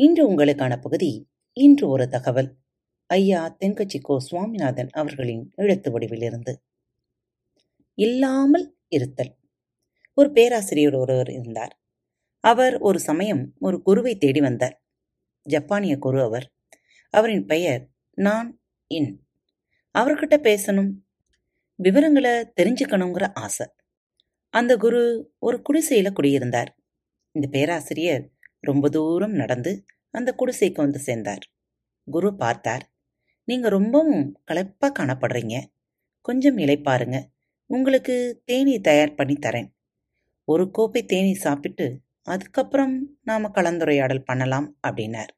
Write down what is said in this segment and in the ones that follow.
இன்று உங்களுக்கான பகுதி இன்று ஒரு தகவல். ஐயா தென்கட்சி கோ சுவாமிநாதன் அவர்களின் எழுத்து வடிவிலிருந்து. இல்லாமல் இருத்தல். ஒரு பேராசிரியர் ஒருவர் இருந்தார். அவர் ஒரு சமயம் ஒரு குருவை தேடி வந்தார். ஜப்பானிய குரு அவர். அவரின் பெயர் நான் இன். அவர்கிட்ட பேசணும். விவரங்களை தெரிஞ்சுக்கணுங்கிற ஆசை. அந்த குரு ஒரு குடிசையில் குடியிருந்தார். இந்த பேராசிரியர் ரொம்ப தூரம் நடந்து அந்த குடிசைக்கு வந்து சேர்ந்தார். குரு பார்த்தார். நீங்க ரொம்பவும் களைப்பா காணப்படுறீங்க. கொஞ்சம் இழைப்பாருங்க உங்களுக்கு தேனி தயார் பண்ணி தரேன். ஒரு கோப்பை தேனி சாப்பிட்டு அதுக்கப்புறம் நாம கலந்துரையாடல் பண்ணலாம் அப்படின்னார்.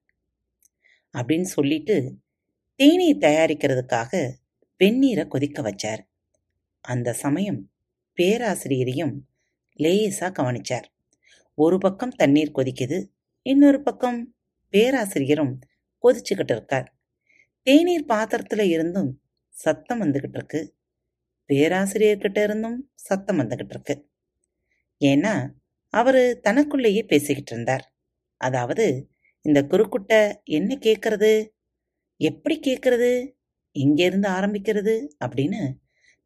அப்படின்னு சொல்லிட்டு தேநீர் தயாரிக்கிறதுக்காக வெந்நீரை கொதிக்க வச்சார். அந்த சமயம் பேராசிரியரையும் லேசா கவனிச்சார். ஒரு பக்கம் தண்ணீர் கொதிக்குது இன்னொரு பக்கம் பேராசிரியரும் கொதிச்சுக்கிட்டு இருக்கார் தேநீர் பாத்திரத்துல இருந்தும் சத்தம் வந்துகிட்டு இருக்கு பேராசிரியர்கிட்ட இருந்தும் சத்தம் வந்துகிட்டு இருக்கு ஏன்னா அவரு தனக்குள்ளேயே பேசிக்கிட்டு இருந்தார் அதாவது இந்த குறுக்குட்ட என்ன கேட்கறது எப்படி கேட்கறது எங்கேருந்து ஆரம்பிக்கிறது? அப்படின்னு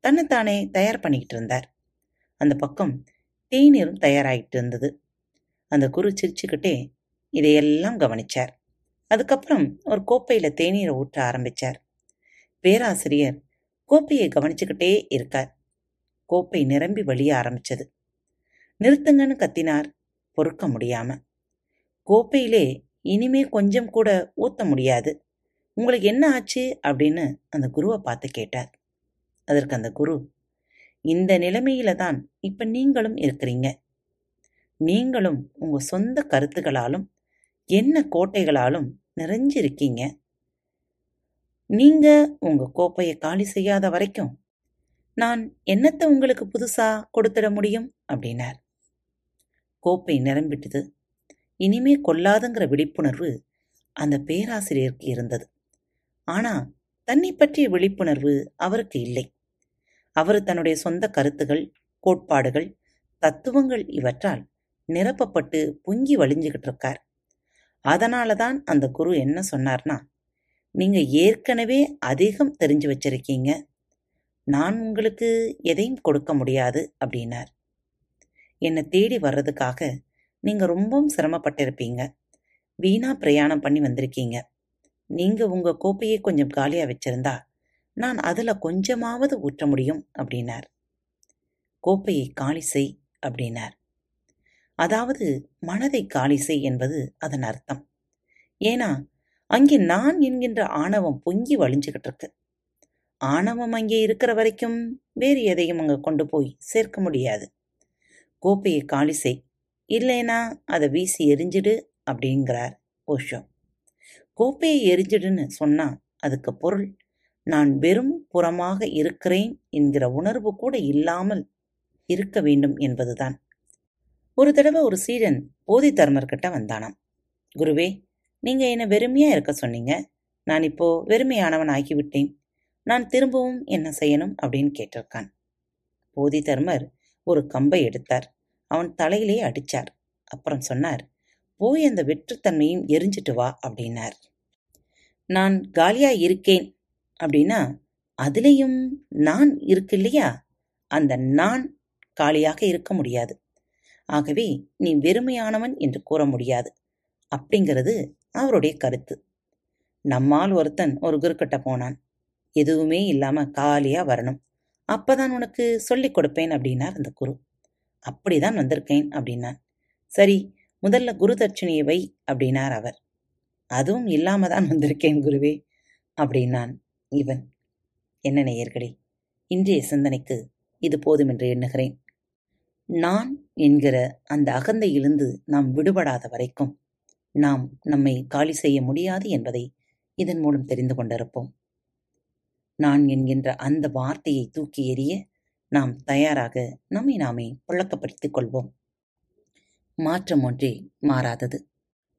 தன்னைத்தானே தயார் பண்ணிக்கிட்டு இருந்தார் அந்த பக்கம் தேநீரும் தயாராகிட்டு இருந்தது அந்த குரு சிரிச்சுக்கிட்டே இதையெல்லாம் கவனிச்சார். அதுக்கப்புறம் ஒரு கோப்பையில தேநீரை ஊற்ற ஆரம்பிச்சார். பேராசிரியர் கோப்பையை கவனிச்சுக்கிட்டே இருக்கார். கோப்பை நிரம்பி வழிய ஆரம்பிச்சது. நிறுத்துங்கன்னு கத்தினார். பொறுக்க முடியாம. கோப்பையிலே இனிமே கொஞ்சம் கூட ஊத்த முடியாது. உங்களுக்கு என்ன ஆச்சு? அப்படின்னு அந்த குருவை பார்த்து கேட்டார். அதற்கு அந்த குரு இந்த நிலைமையில தான் இப்ப நீங்களும் இருக்கிறீங்க. நீங்களும் உங்க சொந்த கருத்துகளாலும் என்ன கோட்டைகளாலும் நிறைஞ்சிருக்கீங்க? நீங்க உங்க கோப்பையை காலி செய்யாத வரைக்கும் நான் என்னத்தை உங்களுக்கு புதுசா கொடுத்துட முடியும்? அப்படின்னார். கோப்பை நிரம்பிட்டது. இனிமே கொல்லாதுங்கிற விழிப்புணர்வு அந்த பேராசிரியருக்கு இருந்தது. ஆனா தன்னை பற்றிய விழிப்புணர்வு அவருக்கு இல்லை. அவர் தன்னுடைய சொந்த கருத்துகள் கோட்பாடுகள் தத்துவங்கள் இவற்றால் நிரப்பப்பட்டு பொங்கி வழிஞ்சுகிட்டு இருக்கார். அதனால தான் அந்த குரு என்ன சொன்னார்னா நீங்க ஏற்கனவே அதிகம் தெரிஞ்சு வச்சிருக்கீங்க. நான் உங்களுக்கு எதையும் கொடுக்க முடியாது அப்படின்னார். என்னை தேடி வர்றதுக்காக நீங்க ரொம்பவும் சிரமப்பட்டிருப்பீங்க. வீணா பிரயாணம் பண்ணி வந்திருக்கீங்க. நீங்க உங்க கோப்பையை கொஞ்சம் காலியா வச்சிருந்தா நான் அதுல கொஞ்சமாவது ஊற்ற முடியும் அப்படின்னார். கோப்பையை காலி செய் அப்படின்னார். அதாவது மனதை காலி செய் என்பது அதன் அர்த்தம். ஏன்னா அங்கே நான் என்கின்ற ஆணவம் பொங்கி வழிஞ்சுகிட்டு இருக்கு. ஆணவம் அங்கே இருக்கிற வரைக்கும் வேறு எதையும் அங்கே கொண்டு போய் சேர்க்க முடியாது. கோப்பையை காலி செய். இல்லைனா அதை வீசி எரிஞ்சிடு அப்படிங்கிறார் ஓஷோ. கோப்பையை எரிஞ்சிடுன்னு சொன்னா அதுக்கு பொருள் நான் வெறும் புறமாக இருக்கிறேன் என்கிற உணர்வு கூட இல்லாமல் இருக்க வேண்டும் என்பதுதான். ஒரு தடவை ஒரு சீடன் போதி தர்மர்கிட்ட வந்தானாம். குருவே நீங்க என்ன வெறுமையா இருக்க சொன்னீங்க. நான் இப்போ வெறுமையானவன் ஆகிவிட்டேன். நான் திரும்பவும் என்ன செய்யணும்? அப்படின்னு கேட்டிருக்கான். போதி தர்மர் ஒரு கம்பை எடுத்தார். அவன் தலையிலே அடிச்சார். அப்புறம் சொன்னார் போய் அந்த வெற்றுத்தன்மையும் எரிஞ்சிட்டு வா அப்படின்னார். நான் காலியா இருக்கேன் அப்படின்னா அதுலேயும் நான் இருக்கு இல்லையா? அந்த நான் காலியாக இருக்க முடியாது. ஆகவே நீ வெறுமையானவன் என்று கூற முடியாது. அப்படிங்கிறது அவருடைய கருத்து. நம்மால் ஒருத்தன் ஒரு குருக்கிட்ட போனான். எதுவுமே இல்லாம காலியா வரணும். அப்பதான் உனக்கு சொல்லிக் கொடுப்பேன் அப்படின்னார் அந்த குரு. அப்படிதான் வந்திருக்கேன் அப்படின்னான் சரி முதல்ல குரு தட்சிணையை வை அப்படின்னார் அவர். அதுவும் இல்லாம தான் வந்திருக்கேன் குருவே அப்படின்னான் இவன். என்ன நேயர்களே இன்றைய சிந்தனைக்கு இது போதும் என்று எண்ணுகிறேன். நான் என்கிற அந்த அகந்தையிலிருந்து நாம் விடுபடாத வரைக்கும் நாம் நம்மை காலி செய்ய முடியாது என்பதை இதன் மூலம் தெரிந்து கொண்டிருப்போம். நான் என்கின்ற அந்த வார்த்தையை தூக்கி எறிய நாம் தயாராக நம்மை நாமே புழக்கப்படுத்திக் கொள்வோம். மாற்றம் ஒன்றே மாறாதது.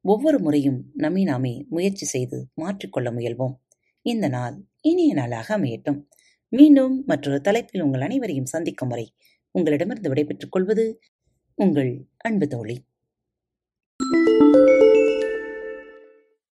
ஒவ்வொரு முறையும் நம்மை நாமே முயற்சி செய்து மாற்றிக்கொள்ள முயல்வோம். இந்த நாள் இனிய நாளாக அமையட்டும். மீண்டும் மற்றொரு தலைப்பில் உங்கள் அனைவரையும் சந்திக்கும் வரை உங்களிடமிருந்து விடைபெற்றுக் கொள்வது உங்கள் அன்பு தோழி.